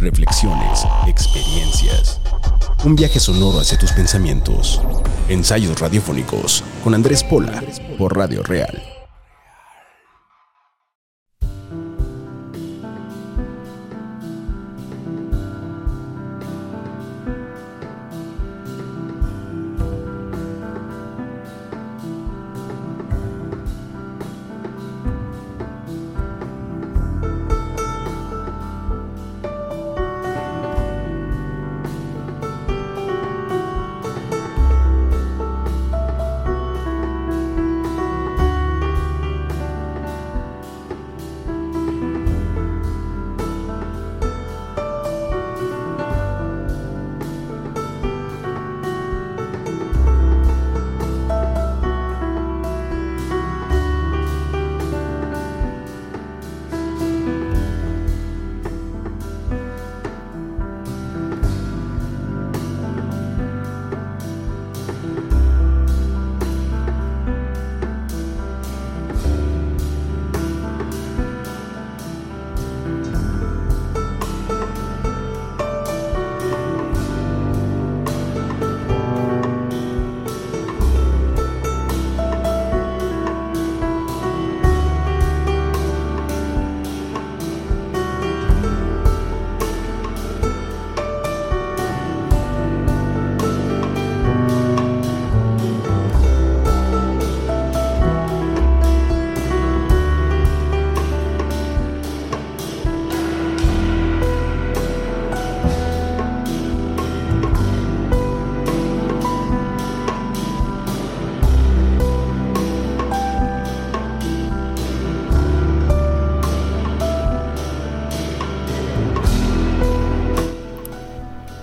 Reflexiones, experiencias. Un viaje sonoro hacia tus pensamientos. Ensayos radiofónicos con Andrés Pola por Radio Real.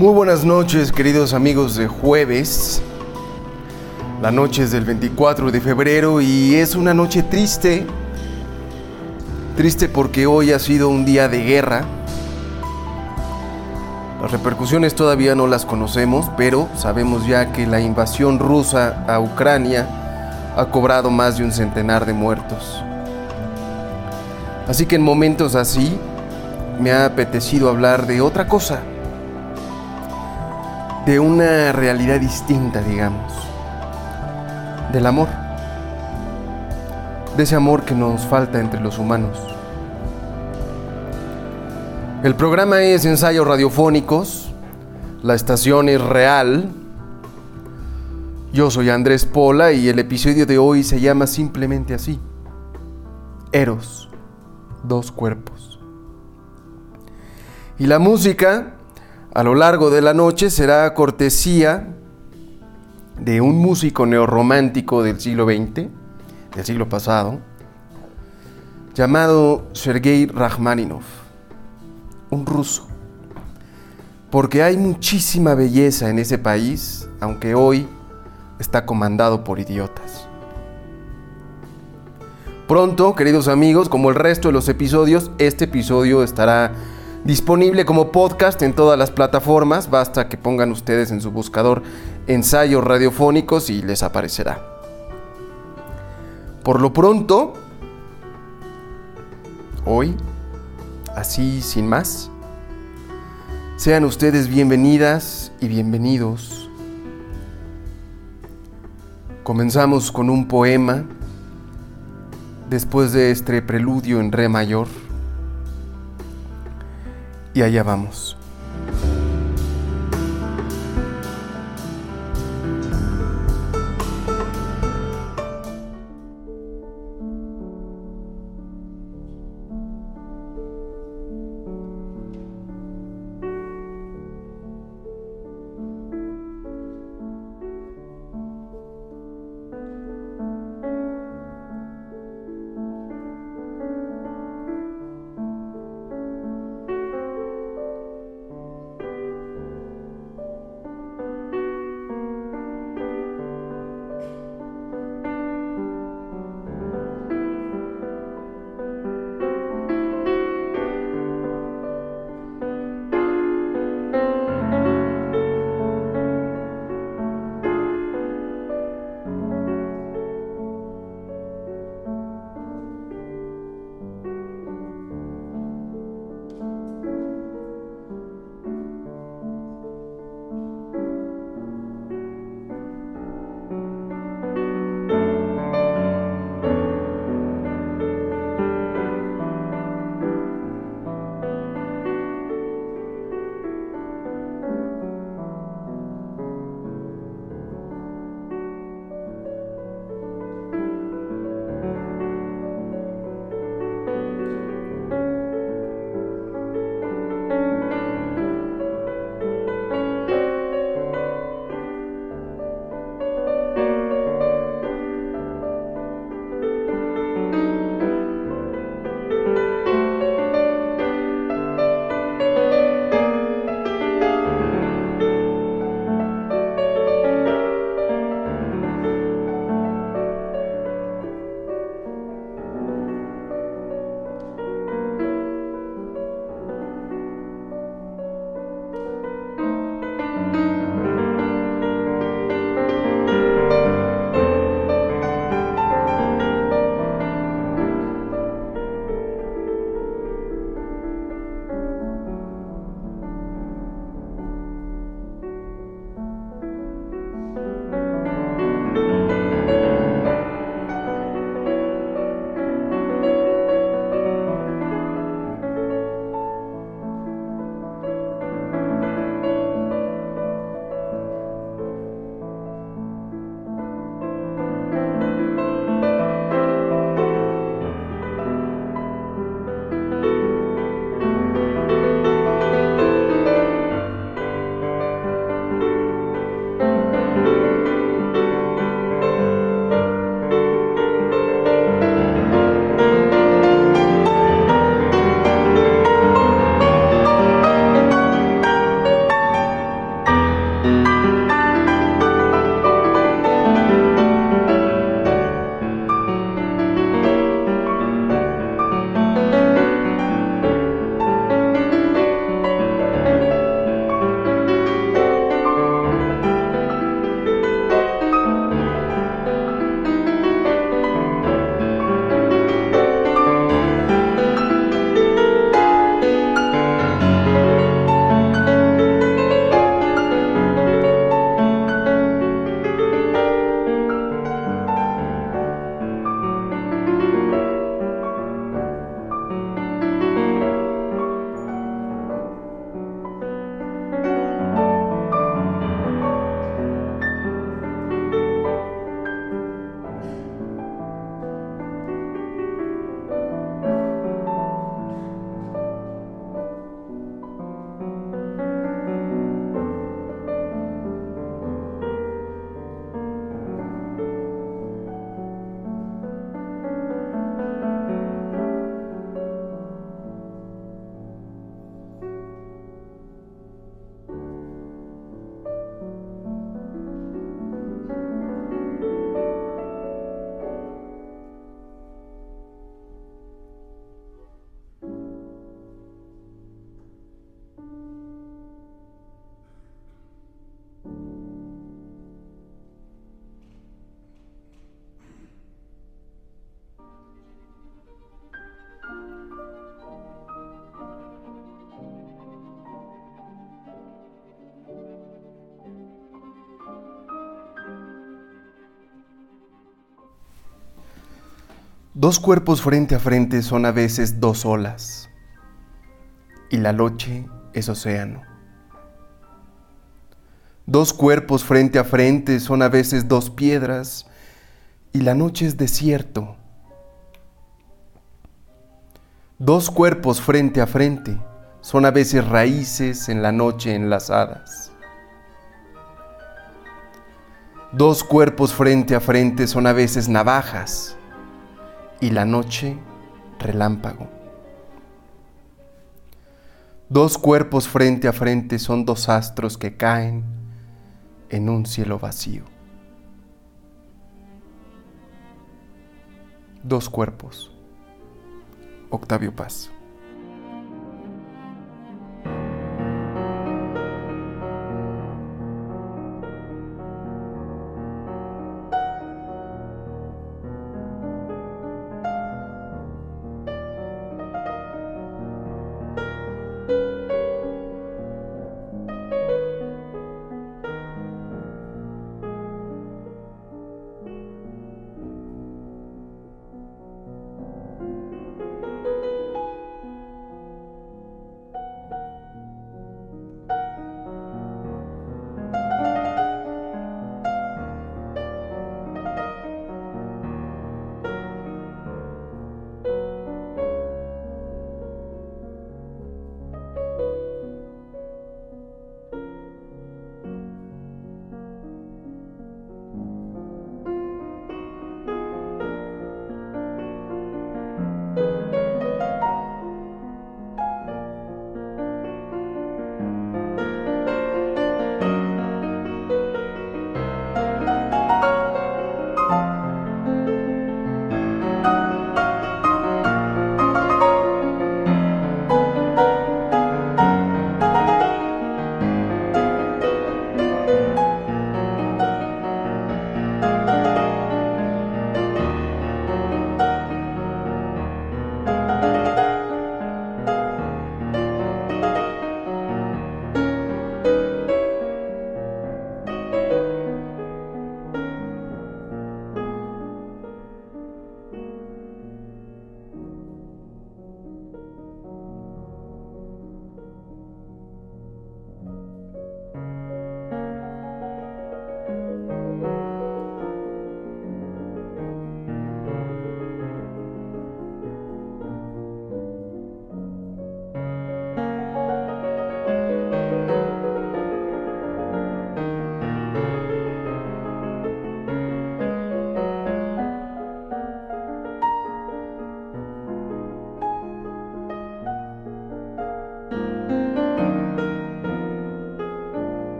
Muy buenas noches, queridos amigos de jueves. La noche es del 24 de febrero y es una noche triste. Triste porque hoy ha sido un día de guerra. Las repercusiones todavía no las conocemos, pero sabemos ya que la invasión rusa a Ucrania ha cobrado más de un centenar de muertos. Así que en momentos así me ha apetecido hablar de otra cosa de una realidad distinta, digamos, del amor, de ese amor que nos falta entre los humanos. El programa es Ensayos Radiofónicos, la estación es real. Yo soy Andrés Pola y el episodio de hoy se llama simplemente así, Eros, dos cuerpos. Y la música a lo largo de la noche será cortesía de un músico neorromántico del siglo XX, del siglo pasado, llamado Sergei Rachmaninov, un ruso. Porque hay muchísima belleza en ese país, aunque hoy está comandado por idiotas. Pronto, queridos amigos, como el resto de los episodios, este episodio estará Disponible como podcast en todas las plataformas, basta que pongan ustedes en su buscador ensayos radiofónicos y les aparecerá. Por lo pronto, hoy, así sin más, sean ustedes bienvenidas y bienvenidos. Comenzamos con un poema después de este preludio en re mayor y allá vamos. Dos cuerpos frente a frente son a veces dos olas y la noche es océano. Dos cuerpos frente a frente son a veces dos piedras y la noche es desierto. Dos cuerpos frente a frente son a veces raíces en la noche enlazadas. Dos cuerpos frente a frente son a veces navajas y la noche relámpago. Dos cuerpos frente a frente son dos astros que caen en un cielo vacío. Dos cuerpos. Octavio Paz.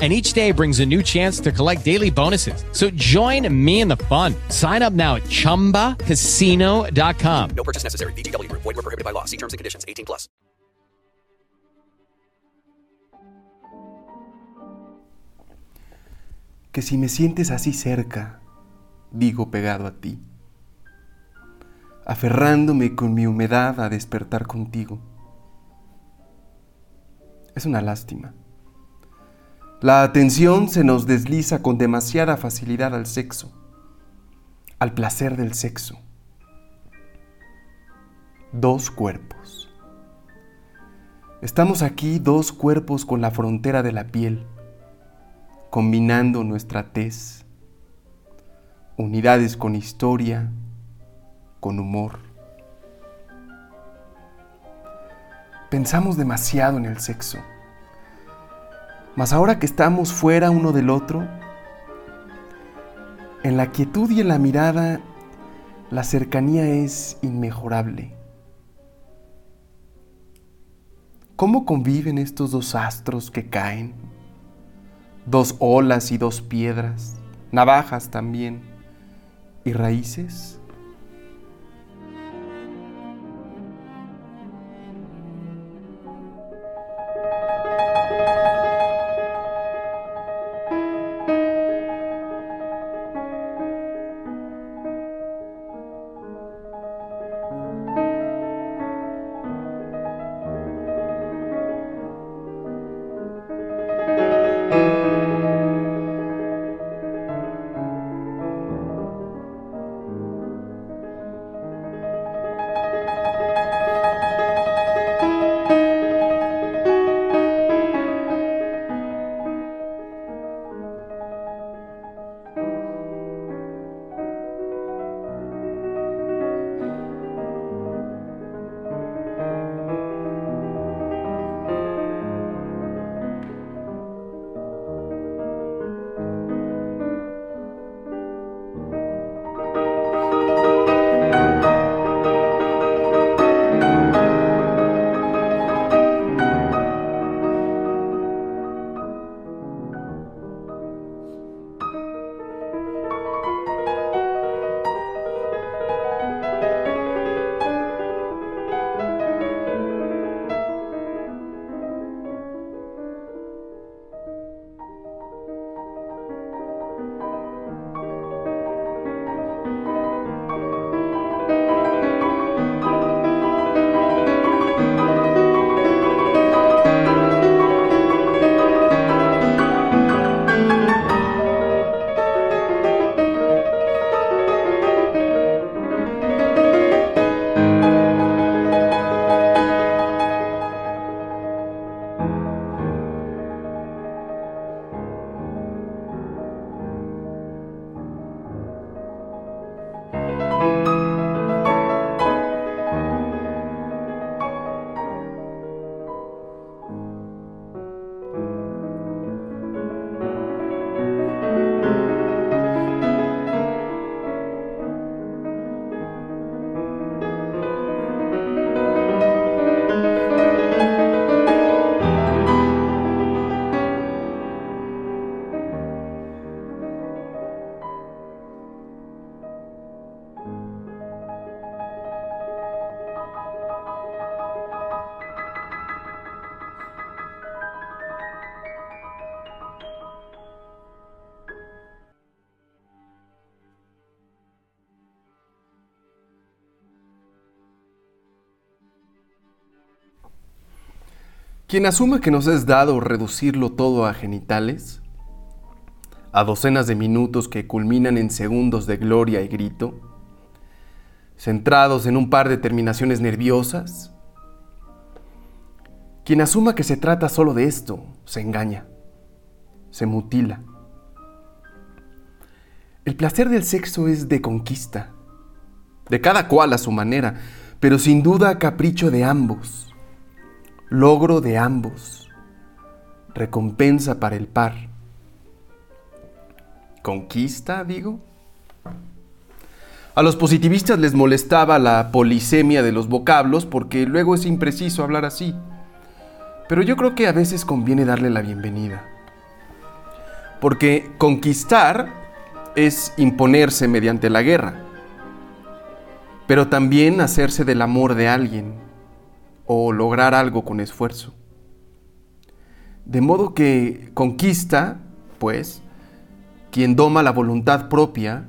and each day brings a new chance to collect daily bonuses. So join me in the fun. Sign up now at ChumbaCasino.com. No purchase necessary. VGW. Void were prohibited by law. See terms and conditions. 18 plus. Que si me sientes así cerca, digo pegado a ti, aferrándome con mi humedad a despertar contigo. Es una lástima. La atención se nos desliza con demasiada facilidad al sexo, al placer del sexo. Dos cuerpos. Estamos aquí dos cuerpos con la frontera de la piel, combinando nuestra tez, unidades con historia, con humor. Pensamos demasiado en el sexo. Mas ahora que estamos fuera uno del otro, en la quietud y en la mirada, la cercanía es inmejorable. ¿Cómo conviven estos dos astros que caen? Dos olas y dos piedras, navajas también, y raíces. Quien asuma que nos es dado reducirlo todo a genitales, a docenas de minutos que culminan en segundos de gloria y grito, centrados en un par de terminaciones nerviosas, quien asuma que se trata solo de esto, se engaña, se mutila. El placer del sexo es de conquista, de cada cual a su manera, pero sin duda capricho de ambos, logro de ambos, recompensa para el par. ¿Conquista, digo? A los positivistas les molestaba la polisemia de los vocablos porque luego es impreciso hablar así. Pero yo creo que a veces conviene darle la bienvenida. Porque conquistar es imponerse mediante la guerra, pero también hacerse del amor de alguien o lograr algo con esfuerzo. De modo que conquista, pues, quien doma la voluntad propia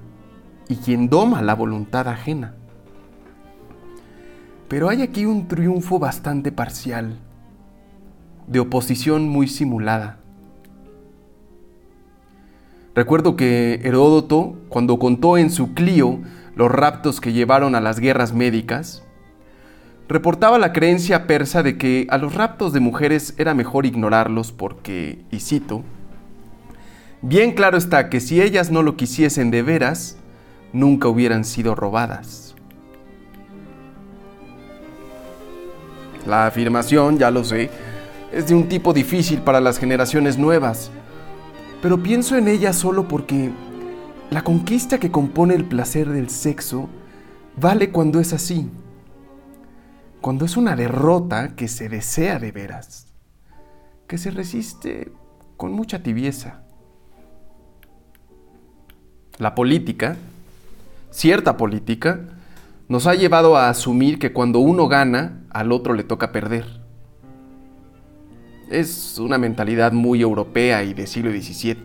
y quien doma la voluntad ajena. Pero hay aquí un triunfo bastante parcial, de oposición muy simulada. Recuerdo que Heródoto, cuando contó en su Clío los raptos que llevaron a las guerras médicas, reportaba la creencia persa de que a los raptos de mujeres era mejor ignorarlos porque, y cito, bien claro está que si ellas no lo quisiesen de veras, nunca hubieran sido robadas. La afirmación, ya lo sé, es de un tipo difícil para las generaciones nuevas, pero pienso en ella solo porque la conquista que compone el placer del sexo vale cuando es así, cuando es una derrota que se desea de veras, que se resiste con mucha tibieza. La política, cierta política, nos ha llevado a asumir que cuando uno gana, al otro le toca perder. Es una mentalidad muy europea y de siglo XVII,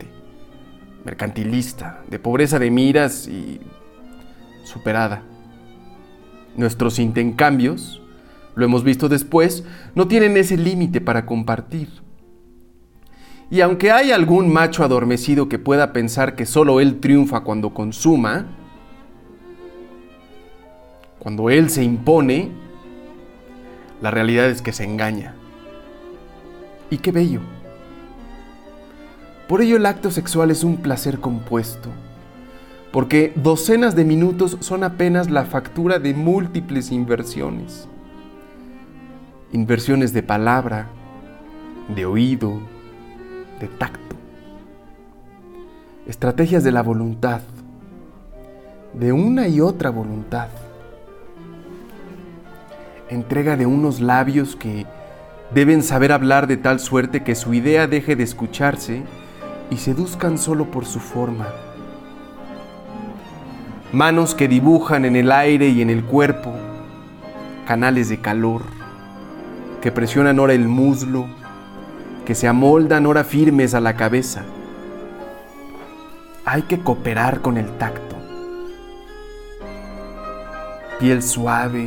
mercantilista, de pobreza de miras y superada. Nuestros intercambios, lo hemos visto después, no tienen ese límite para compartir. Y aunque hay algún macho adormecido que pueda pensar que solo él triunfa cuando consuma, cuando él se impone, la realidad es que se engaña. Y qué bello. Por ello el acto sexual es un placer compuesto, porque docenas de minutos son apenas la factura de múltiples inversiones. Inversiones de palabra, de oído, de tacto. Estrategias de la voluntad, de una y otra voluntad. Entrega de unos labios que Deben saber hablar de tal suerte que su idea deje de escucharse y seduzcan solo por su forma. Manos que dibujan en el aire y en el cuerpo, canales de calor, que presionan ahora el muslo, que se amoldan ahora firmes a la cabeza. Hay que cooperar con el tacto. Piel suave,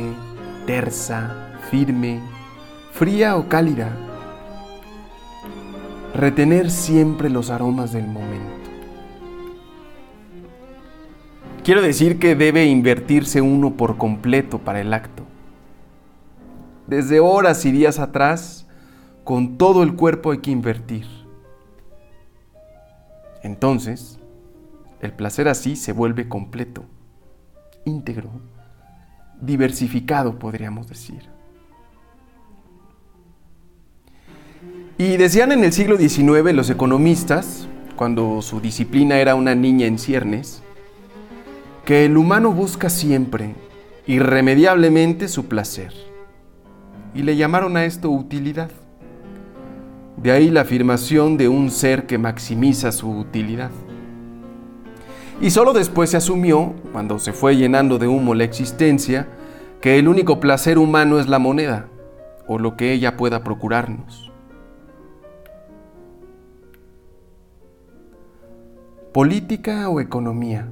tersa, firme, fría o cálida. Retener siempre los aromas del momento. Quiero decir que debe invertirse uno por completo para el acto. Desde horas y días atrás, con todo el cuerpo hay que invertir. Entonces, el placer así se vuelve completo, íntegro, diversificado, podríamos decir. Y decían en el siglo XIX los economistas, cuando su disciplina era una niña en ciernes, que el humano busca siempre, irremediablemente, su placer. Y le llamaron a esto utilidad. De ahí la afirmación de un ser que maximiza su utilidad. Y solo después se asumió, cuando se fue llenando de humo la existencia, que el único placer humano es la moneda, o lo que ella pueda procurarnos. política o economía.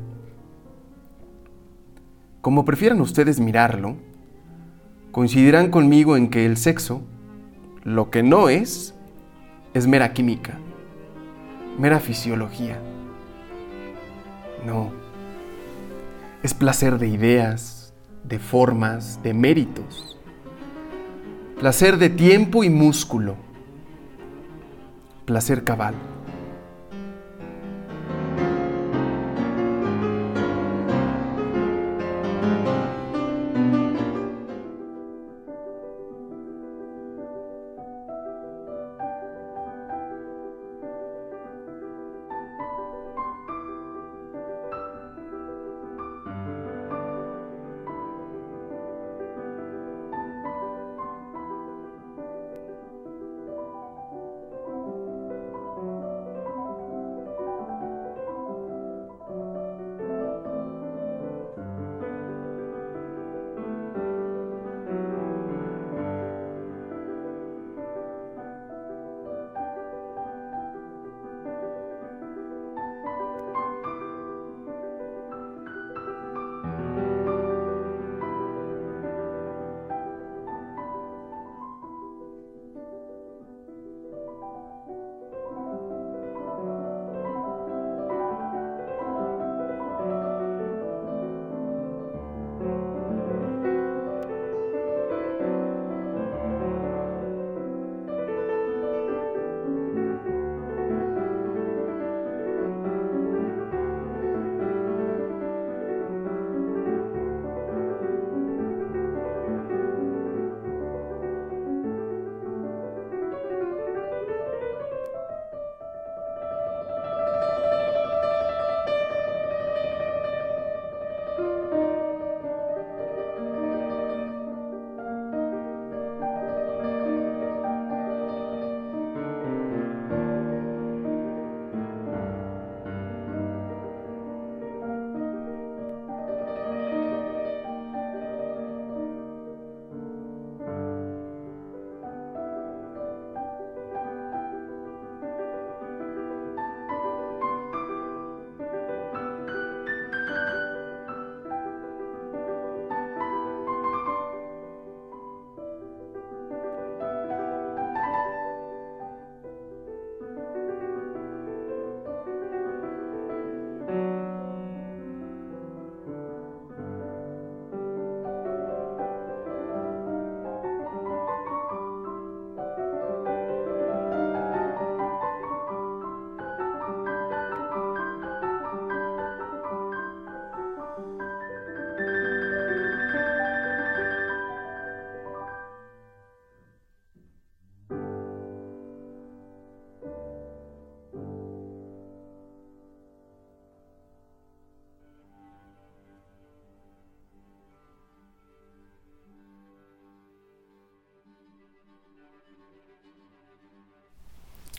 Como prefieran ustedes mirarlo, coincidirán conmigo en que el sexo, Lo que no es, es mera química, mera fisiología. No, es placer de ideas, de formas, de méritos. Placer de tiempo y músculo. Placer cabal.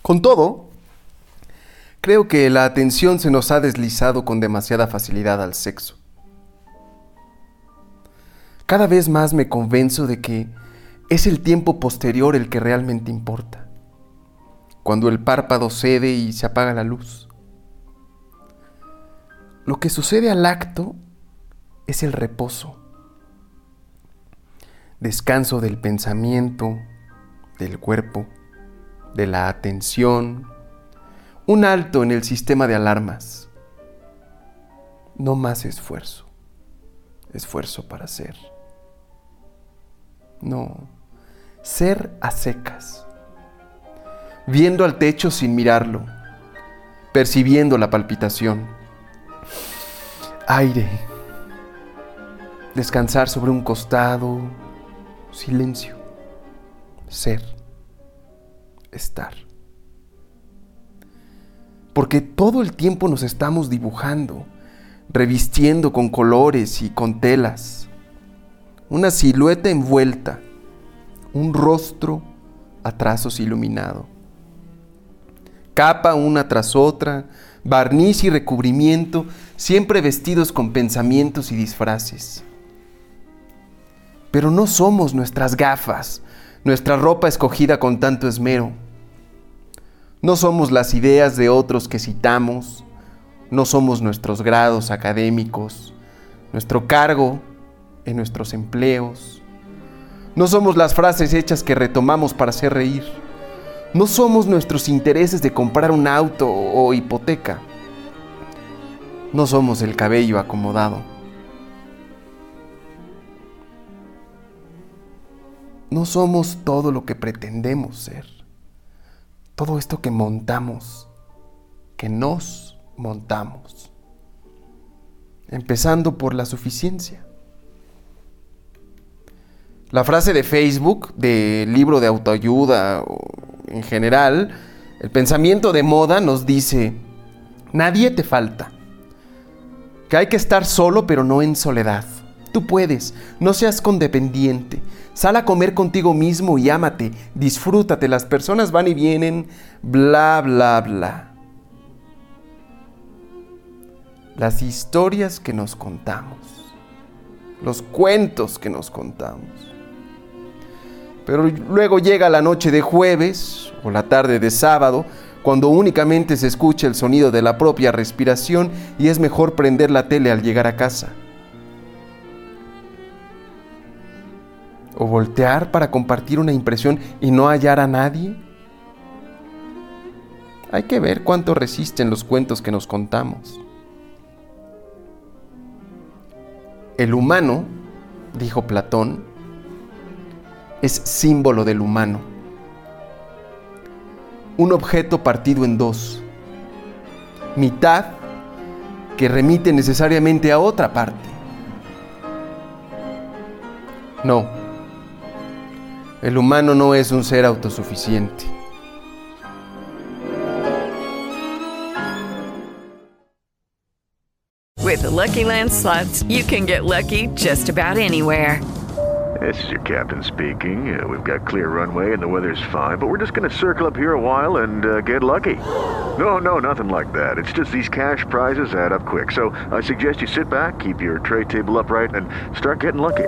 Con todo, creo que la atención se nos ha deslizado con demasiada facilidad al sexo. Cada vez más me convenzo de que es el tiempo posterior el que realmente importa, cuando el párpado cede y se apaga la luz. Lo que sucede al acto es el reposo, descanso del pensamiento, del cuerpo de la atención, un alto en el sistema de alarmas. No más esfuerzo, esfuerzo para ser. No, ser a secas, viendo al techo sin mirarlo, percibiendo la palpitación. Aire, descansar sobre un costado, silencio, ser estar. Porque todo el tiempo nos estamos dibujando, revistiendo con colores y con telas. Una silueta envuelta, un rostro a trazos iluminado. Capa una tras otra, barniz y recubrimiento, siempre vestidos con pensamientos y disfraces. Pero no somos nuestras gafas, nuestra ropa escogida con tanto esmero. No somos las ideas de otros que citamos, no somos nuestros grados académicos, nuestro cargo en nuestros empleos, No somos las frases hechas que retomamos para hacer reír. No somos nuestros intereses de comprar un auto o hipoteca. No somos el cabello acomodado. No somos todo lo que pretendemos ser. Todo esto que montamos, que nos montamos. Empezando por la suficiencia. La frase de Facebook, del libro de autoayuda en general, el pensamiento de moda nos dice, nadie te falta, que hay que estar solo pero no en soledad. Tú puedes, no seas condependiente, sal a comer contigo mismo y ámate, disfrútate, las personas van y vienen, bla, bla, bla. Las historias que nos contamos, los cuentos que nos contamos. Pero luego llega la noche de jueves o la tarde de sábado, cuando únicamente se escucha el sonido de la propia respiración y es mejor prender la tele al llegar a casa. O voltear para compartir una impresión y no hallar a nadie. Hay que ver cuánto resisten los cuentos que nos contamos. El humano, dijo Platón, es símbolo del humano. Un objeto partido en dos. Mitad que remite necesariamente a otra parte. No. El humano no es un ser autosuficiente. With the Lucky Land slots, you can get lucky just about anywhere. This is your captain speaking. Uh, we've got clear runway and the weather's fine, but we're just going to circle up here a while and uh, get lucky. No, no, nothing like that. It's just these cash prizes add up quick. So I suggest you sit back, keep your tray table upright, and start getting lucky.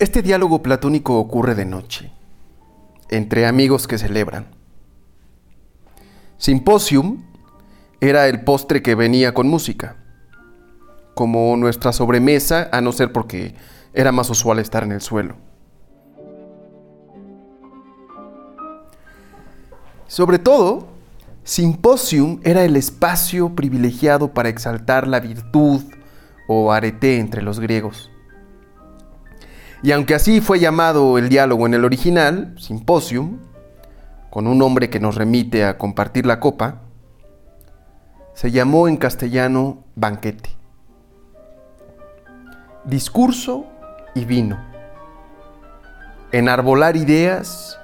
Este diálogo platónico ocurre de noche, entre amigos que celebran. Simposium era el postre que venía con música, como nuestra sobremesa, a no ser porque era más usual estar en el suelo. Sobre todo, Simposium era el espacio privilegiado para exaltar la virtud o arete entre los griegos. Y aunque así fue llamado el diálogo en el original, Simposium, con un nombre que nos remite a compartir la copa, se llamó en castellano banquete. Discurso y vino. Enarbolar ideas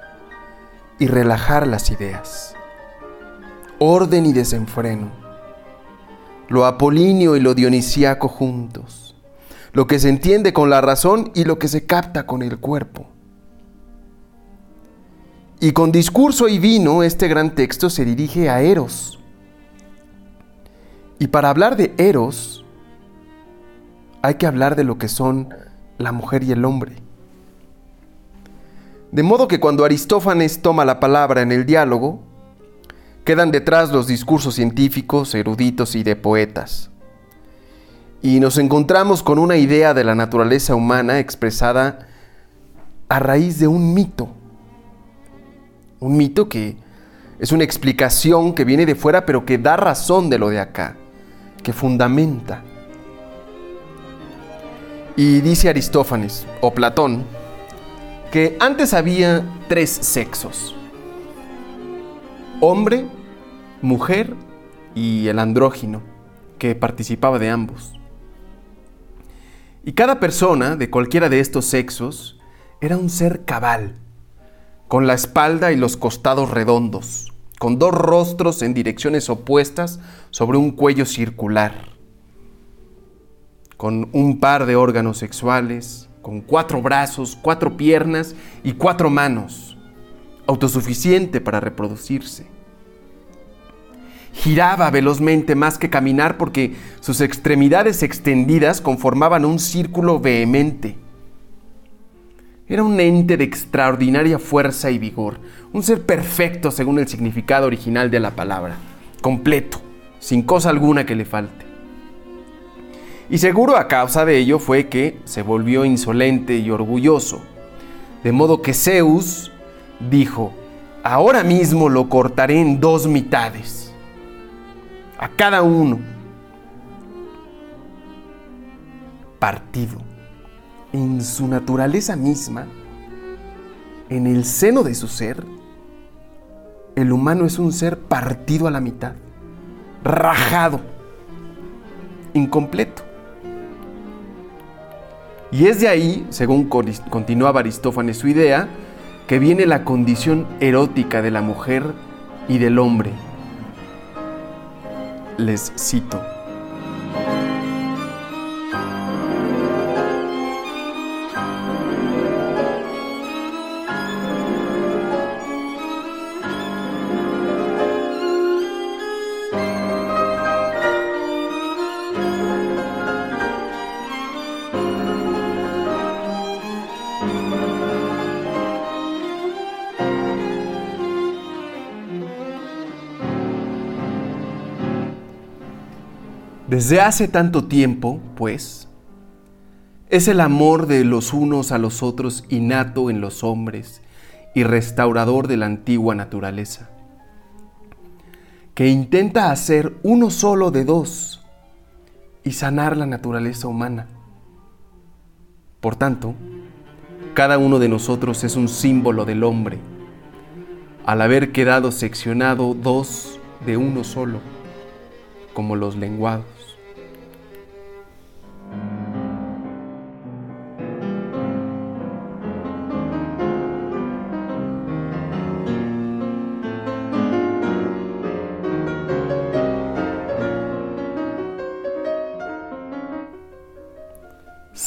y relajar las ideas. Orden y desenfreno. Lo apolíneo y lo dionisíaco juntos. Lo que se entiende con la razón y lo que se capta con el cuerpo. Y con discurso y vino, este gran texto se dirige a Eros. Y para hablar de Eros, hay que hablar de lo que son la mujer y el hombre. De modo que cuando Aristófanes toma la palabra en el diálogo, quedan detrás los discursos científicos, eruditos y de poetas. Y nos encontramos con una idea de la naturaleza humana expresada a raíz de un mito. Un mito que es una explicación que viene de fuera pero que da razón de lo de acá, que fundamenta. Y dice Aristófanes, o Platón, que antes había tres sexos. Hombre, mujer y el andrógino, que participaba de ambos. Y cada persona de cualquiera de estos sexos era un ser cabal, con la espalda y los costados redondos, con dos rostros en direcciones opuestas sobre un cuello circular, con un par de órganos sexuales, con cuatro brazos, cuatro piernas y cuatro manos, autosuficiente para reproducirse. Giraba velozmente más que caminar porque sus extremidades extendidas conformaban un círculo vehemente. Era un ente de extraordinaria fuerza y vigor, un ser perfecto según el significado original de la palabra, completo, sin cosa alguna que le falte. Y seguro a causa de ello fue que se volvió insolente y orgulloso. De modo que Zeus dijo, ahora mismo lo cortaré en dos mitades, a cada uno, partido, en su naturaleza misma, en el seno de su ser, el humano es un ser partido a la mitad, rajado, incompleto. Y es de ahí, según continuaba Aristófanes su idea, que viene la condición erótica de la mujer y del hombre. Les cito. Desde hace tanto tiempo, pues, es el amor de los unos a los otros innato en los hombres y restaurador de la antigua naturaleza, que intenta hacer uno solo de dos y sanar la naturaleza humana. Por tanto, cada uno de nosotros es un símbolo del hombre, al haber quedado seccionado dos de uno solo, como los lenguados.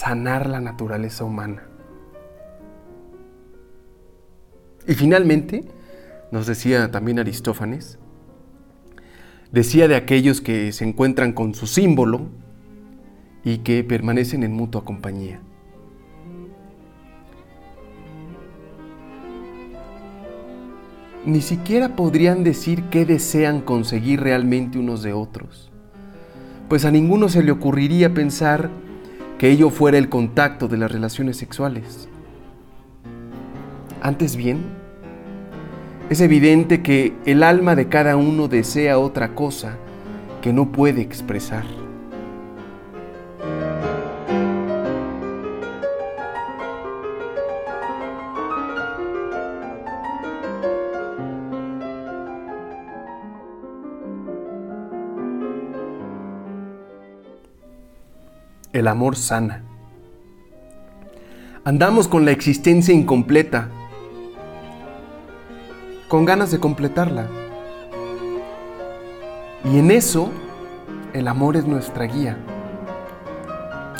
sanar la naturaleza humana. Y finalmente, nos decía también Aristófanes, decía de aquellos que se encuentran con su símbolo y que permanecen en mutua compañía. Ni siquiera podrían decir qué desean conseguir realmente unos de otros, pues a ninguno se le ocurriría pensar que ello fuera el contacto de las relaciones sexuales. Antes bien, es evidente que el alma de cada uno desea otra cosa que no puede expresar. El amor sana. Andamos con la existencia incompleta, con ganas de completarla. Y en eso, el amor es nuestra guía.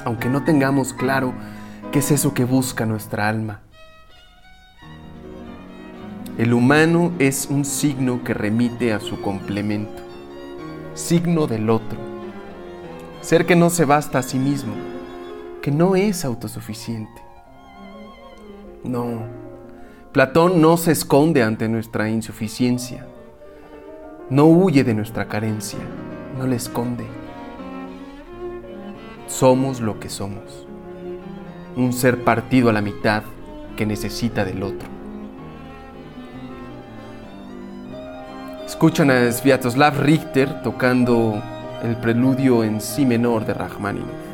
Aunque no tengamos claro qué es eso que busca nuestra alma. El humano es un signo que remite a su complemento, signo del otro ser que no se basta a sí mismo, que no es autosuficiente. No, Platón no se esconde ante nuestra insuficiencia, no huye de nuestra carencia, no le esconde. Somos lo que somos, un ser partido a la mitad que necesita del otro. Escuchan a Sviatoslav Richter tocando el preludio en si menor de Rachmaninoff.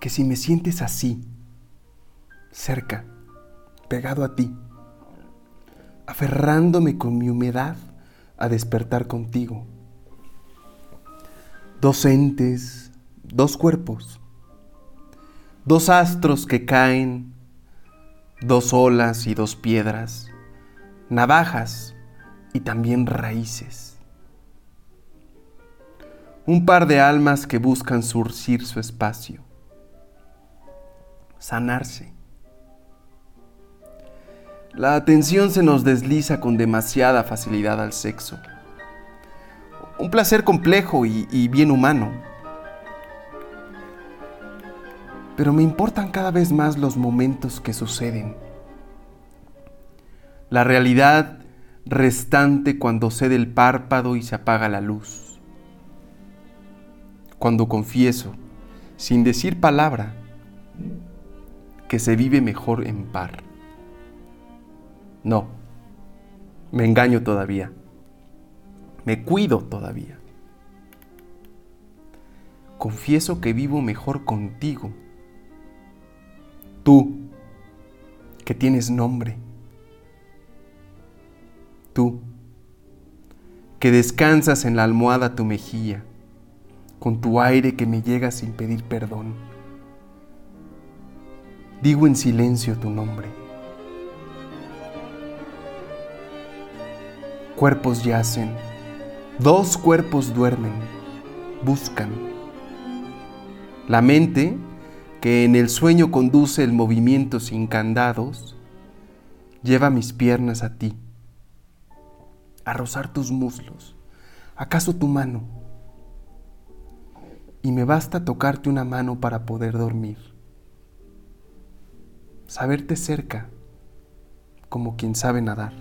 Que si me sientes así, cerca, pegado a ti, aferrándome con mi humedad a despertar contigo. Dos entes, dos cuerpos, dos astros que caen, dos olas y dos piedras, navajas y también raíces. Un par de almas que buscan surcir su espacio, sanarse. La atención se nos desliza con demasiada facilidad al sexo. Un placer complejo y, y bien humano. Pero me importan cada vez más los momentos que suceden. La realidad restante cuando cede el párpado y se apaga la luz. Cuando confieso, sin decir palabra, que se vive mejor en par. No, me engaño todavía. Me cuido todavía. Confieso que vivo mejor contigo. Tú, que tienes nombre. Tú, que descansas en la almohada tu mejilla, con tu aire que me llega sin pedir perdón. Digo en silencio tu nombre. Cuerpos yacen, dos cuerpos duermen, buscan. La mente, que en el sueño conduce el movimiento sin candados, lleva mis piernas a ti, a rozar tus muslos, acaso tu mano, y me basta tocarte una mano para poder dormir, saberte cerca como quien sabe nadar.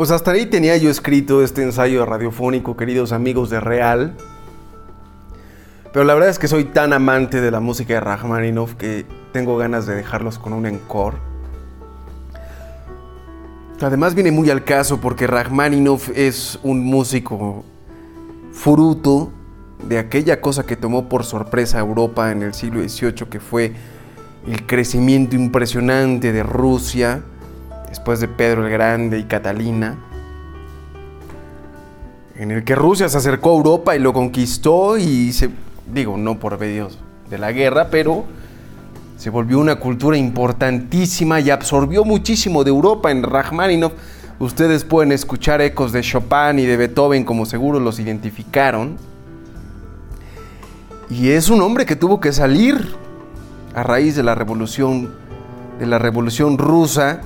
Pues hasta ahí tenía yo escrito este ensayo radiofónico, queridos amigos de Real. Pero la verdad es que soy tan amante de la música de Rachmaninoff que tengo ganas de dejarlos con un encore. Además viene muy al caso porque Rachmaninoff es un músico fruto de aquella cosa que tomó por sorpresa a Europa en el siglo XVIII, que fue el crecimiento impresionante de Rusia, después de Pedro el Grande y Catalina, en el que Rusia se acercó a Europa y lo conquistó y se, digo, no por medios de la guerra, pero se volvió una cultura importantísima y absorbió muchísimo de Europa en Rachmaninoff. Ustedes pueden escuchar ecos de Chopin y de Beethoven como seguro los identificaron. Y es un hombre que tuvo que salir a raíz de la revolución, de la revolución rusa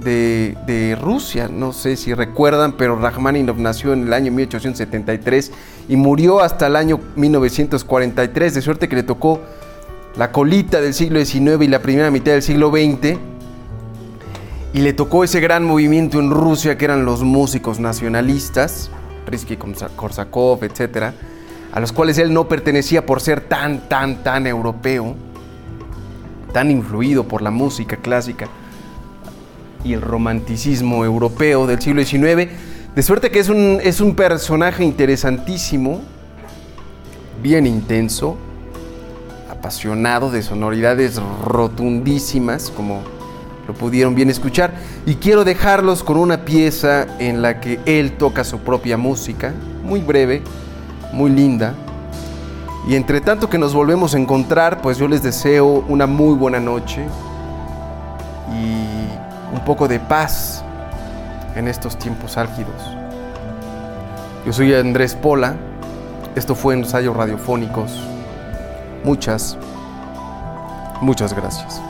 de, Rusia. No sé si recuerdan, pero Rachmaninoff nació en el año 1873 y murió hasta el año 1943, de suerte que le tocó la colita del siglo XIX y la primera mitad del siglo XX. Y le tocó ese gran movimiento en Rusia que eran los músicos nacionalistas, Risky Korsakov, etc., a los cuales él no pertenecía por ser tan, tan, tan europeo, tan influido por la música clásica y el romanticismo europeo del siglo XIX. De suerte que es un, es un personaje interesantísimo, bien intenso, apasionado de sonoridades rotundísimas, como lo pudieron bien escuchar. Y quiero dejarlos con una pieza en la que él toca su propia música, muy breve, muy linda. Y entre tanto que nos volvemos a encontrar, pues yo les deseo una muy buena noche y un poco de paz en estos tiempos álgidos. Yo soy Andrés Pola, esto fue Ensayos Radiofónicos. Muchas, muchas gracias.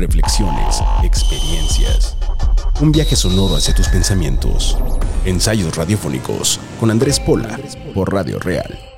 Reflexiones, experiencias. Un viaje sonoro hacia tus pensamientos. Ensayos radiofónicos con Andrés Pola por Radio Real